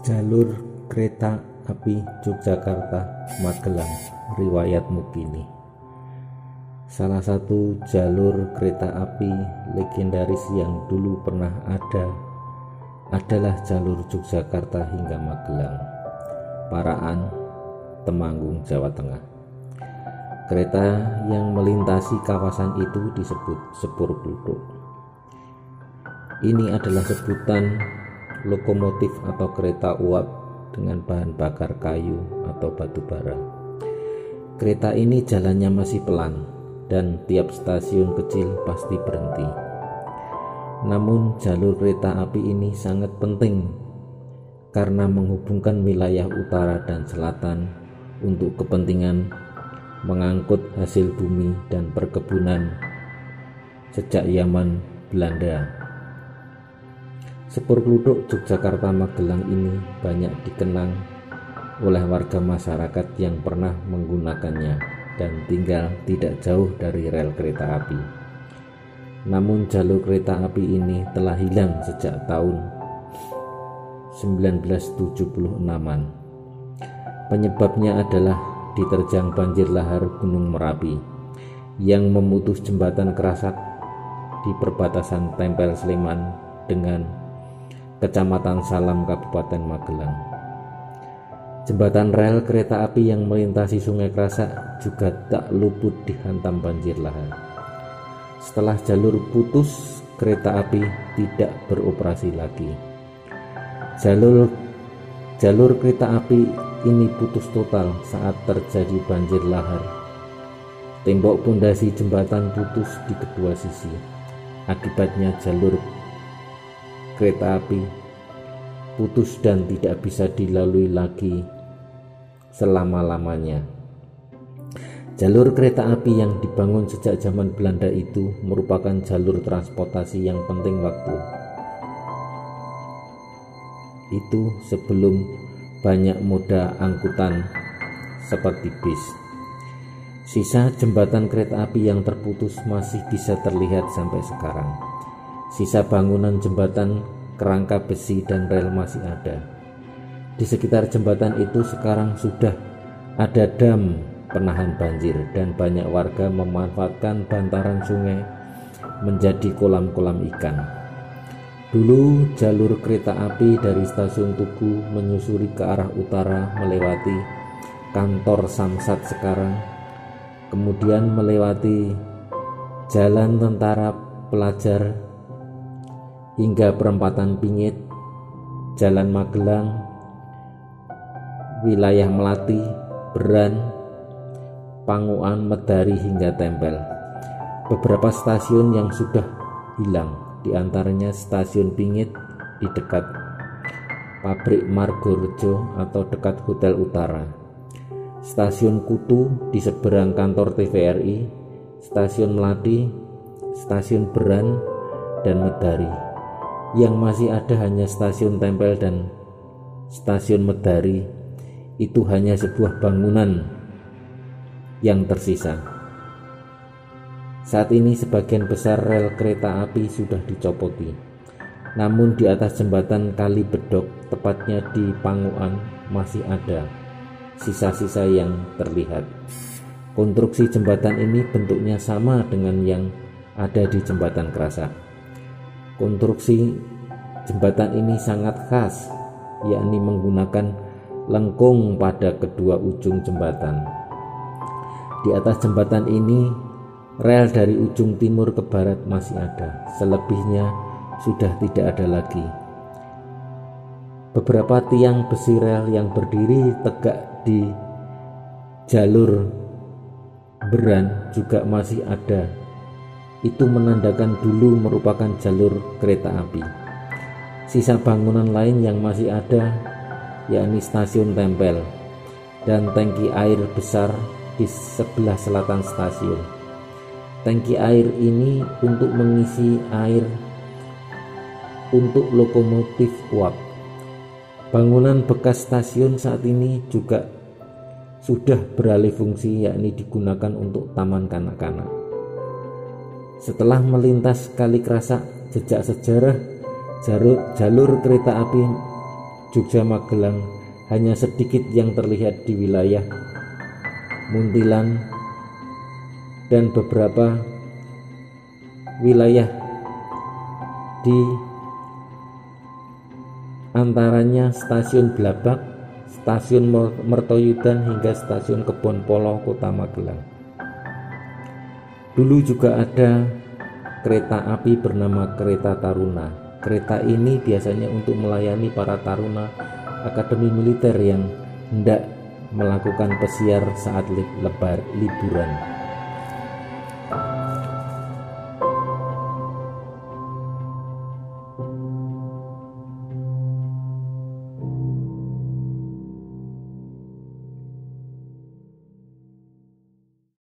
Jalur kereta api Yogyakarta Magelang riwayat Mukini Salah satu jalur kereta api legendaris yang dulu pernah ada adalah jalur Yogyakarta hingga Magelang Paraan Temanggung Jawa Tengah. Kereta yang melintasi kawasan itu disebut Sepur Pluto Ini adalah sebutan lokomotif atau kereta uap dengan bahan bakar kayu atau batu bara. Kereta ini jalannya masih pelan dan tiap stasiun kecil pasti berhenti. Namun jalur kereta api ini sangat penting karena menghubungkan wilayah utara dan selatan untuk kepentingan mengangkut hasil bumi dan perkebunan sejak zaman Belanda. Sepur Kluduk Yogyakarta Magelang ini banyak dikenang oleh warga masyarakat yang pernah menggunakannya dan tinggal tidak jauh dari rel kereta api. Namun jalur kereta api ini telah hilang sejak tahun 1976-an. Penyebabnya adalah diterjang banjir lahar Gunung Merapi yang memutus jembatan kerasak di perbatasan Tempel Sleman dengan Kecamatan Salam, Kabupaten Magelang. Jembatan rel kereta api yang melintasi Sungai Kerasak juga tak luput dihantam banjir lahar. Setelah jalur putus, kereta api tidak beroperasi lagi. Jalur jalur kereta api ini putus total saat terjadi banjir lahar. Tembok pondasi jembatan putus di kedua sisi. Akibatnya jalur kereta api putus dan tidak bisa dilalui lagi selama-lamanya. Jalur kereta api yang dibangun sejak zaman Belanda itu merupakan jalur transportasi yang penting waktu itu sebelum banyak moda angkutan seperti bis. Sisa jembatan kereta api yang terputus masih bisa terlihat sampai sekarang. Sisa bangunan jembatan, kerangka besi, dan rel masih ada. Di sekitar jembatan itu sekarang sudah ada dam penahan banjir dan banyak warga memanfaatkan bantaran sungai menjadi kolam-kolam ikan. Dulu jalur kereta api dari stasiun Tugu menyusuri ke arah utara melewati kantor Samsat sekarang, kemudian melewati jalan tentara pelajar hingga perempatan Pingit, Jalan Magelang, wilayah Melati, Beran, Panguan, Medari hingga Tempel. Beberapa stasiun yang sudah hilang, di antaranya stasiun Pingit di dekat pabrik Margorejo atau dekat Hotel Utara, stasiun Kutu di seberang kantor TVRI, stasiun Melati, stasiun Beran, dan Medari yang masih ada hanya stasiun Tempel dan stasiun Medari itu hanya sebuah bangunan yang tersisa. Saat ini sebagian besar rel kereta api sudah dicopoti. Namun di atas jembatan Kali Bedok, tepatnya di Panguan, masih ada sisa-sisa yang terlihat. Konstruksi jembatan ini bentuknya sama dengan yang ada di jembatan Kerasak. Konstruksi jembatan ini sangat khas, yakni menggunakan lengkung pada kedua ujung jembatan. Di atas jembatan ini, rel dari ujung timur ke barat masih ada, selebihnya sudah tidak ada lagi. Beberapa tiang besi rel yang berdiri tegak di jalur beran juga masih ada itu menandakan dulu merupakan jalur kereta api. Sisa bangunan lain yang masih ada yakni stasiun tempel dan tangki air besar di sebelah selatan stasiun. Tangki air ini untuk mengisi air untuk lokomotif uap. Bangunan bekas stasiun saat ini juga sudah beralih fungsi yakni digunakan untuk taman kanak-kanak. Setelah melintas Kali Kerasak, jejak sejarah jalur, jalur kereta api Jogja Magelang hanya sedikit yang terlihat di wilayah Muntilan dan beberapa wilayah di antaranya stasiun Blabak, stasiun Mertoyudan hingga stasiun Kebon Polo Kota Magelang. Dulu juga ada kereta api bernama Kereta Taruna. Kereta ini biasanya untuk melayani para taruna akademi militer yang hendak melakukan pesiar saat lebar liburan.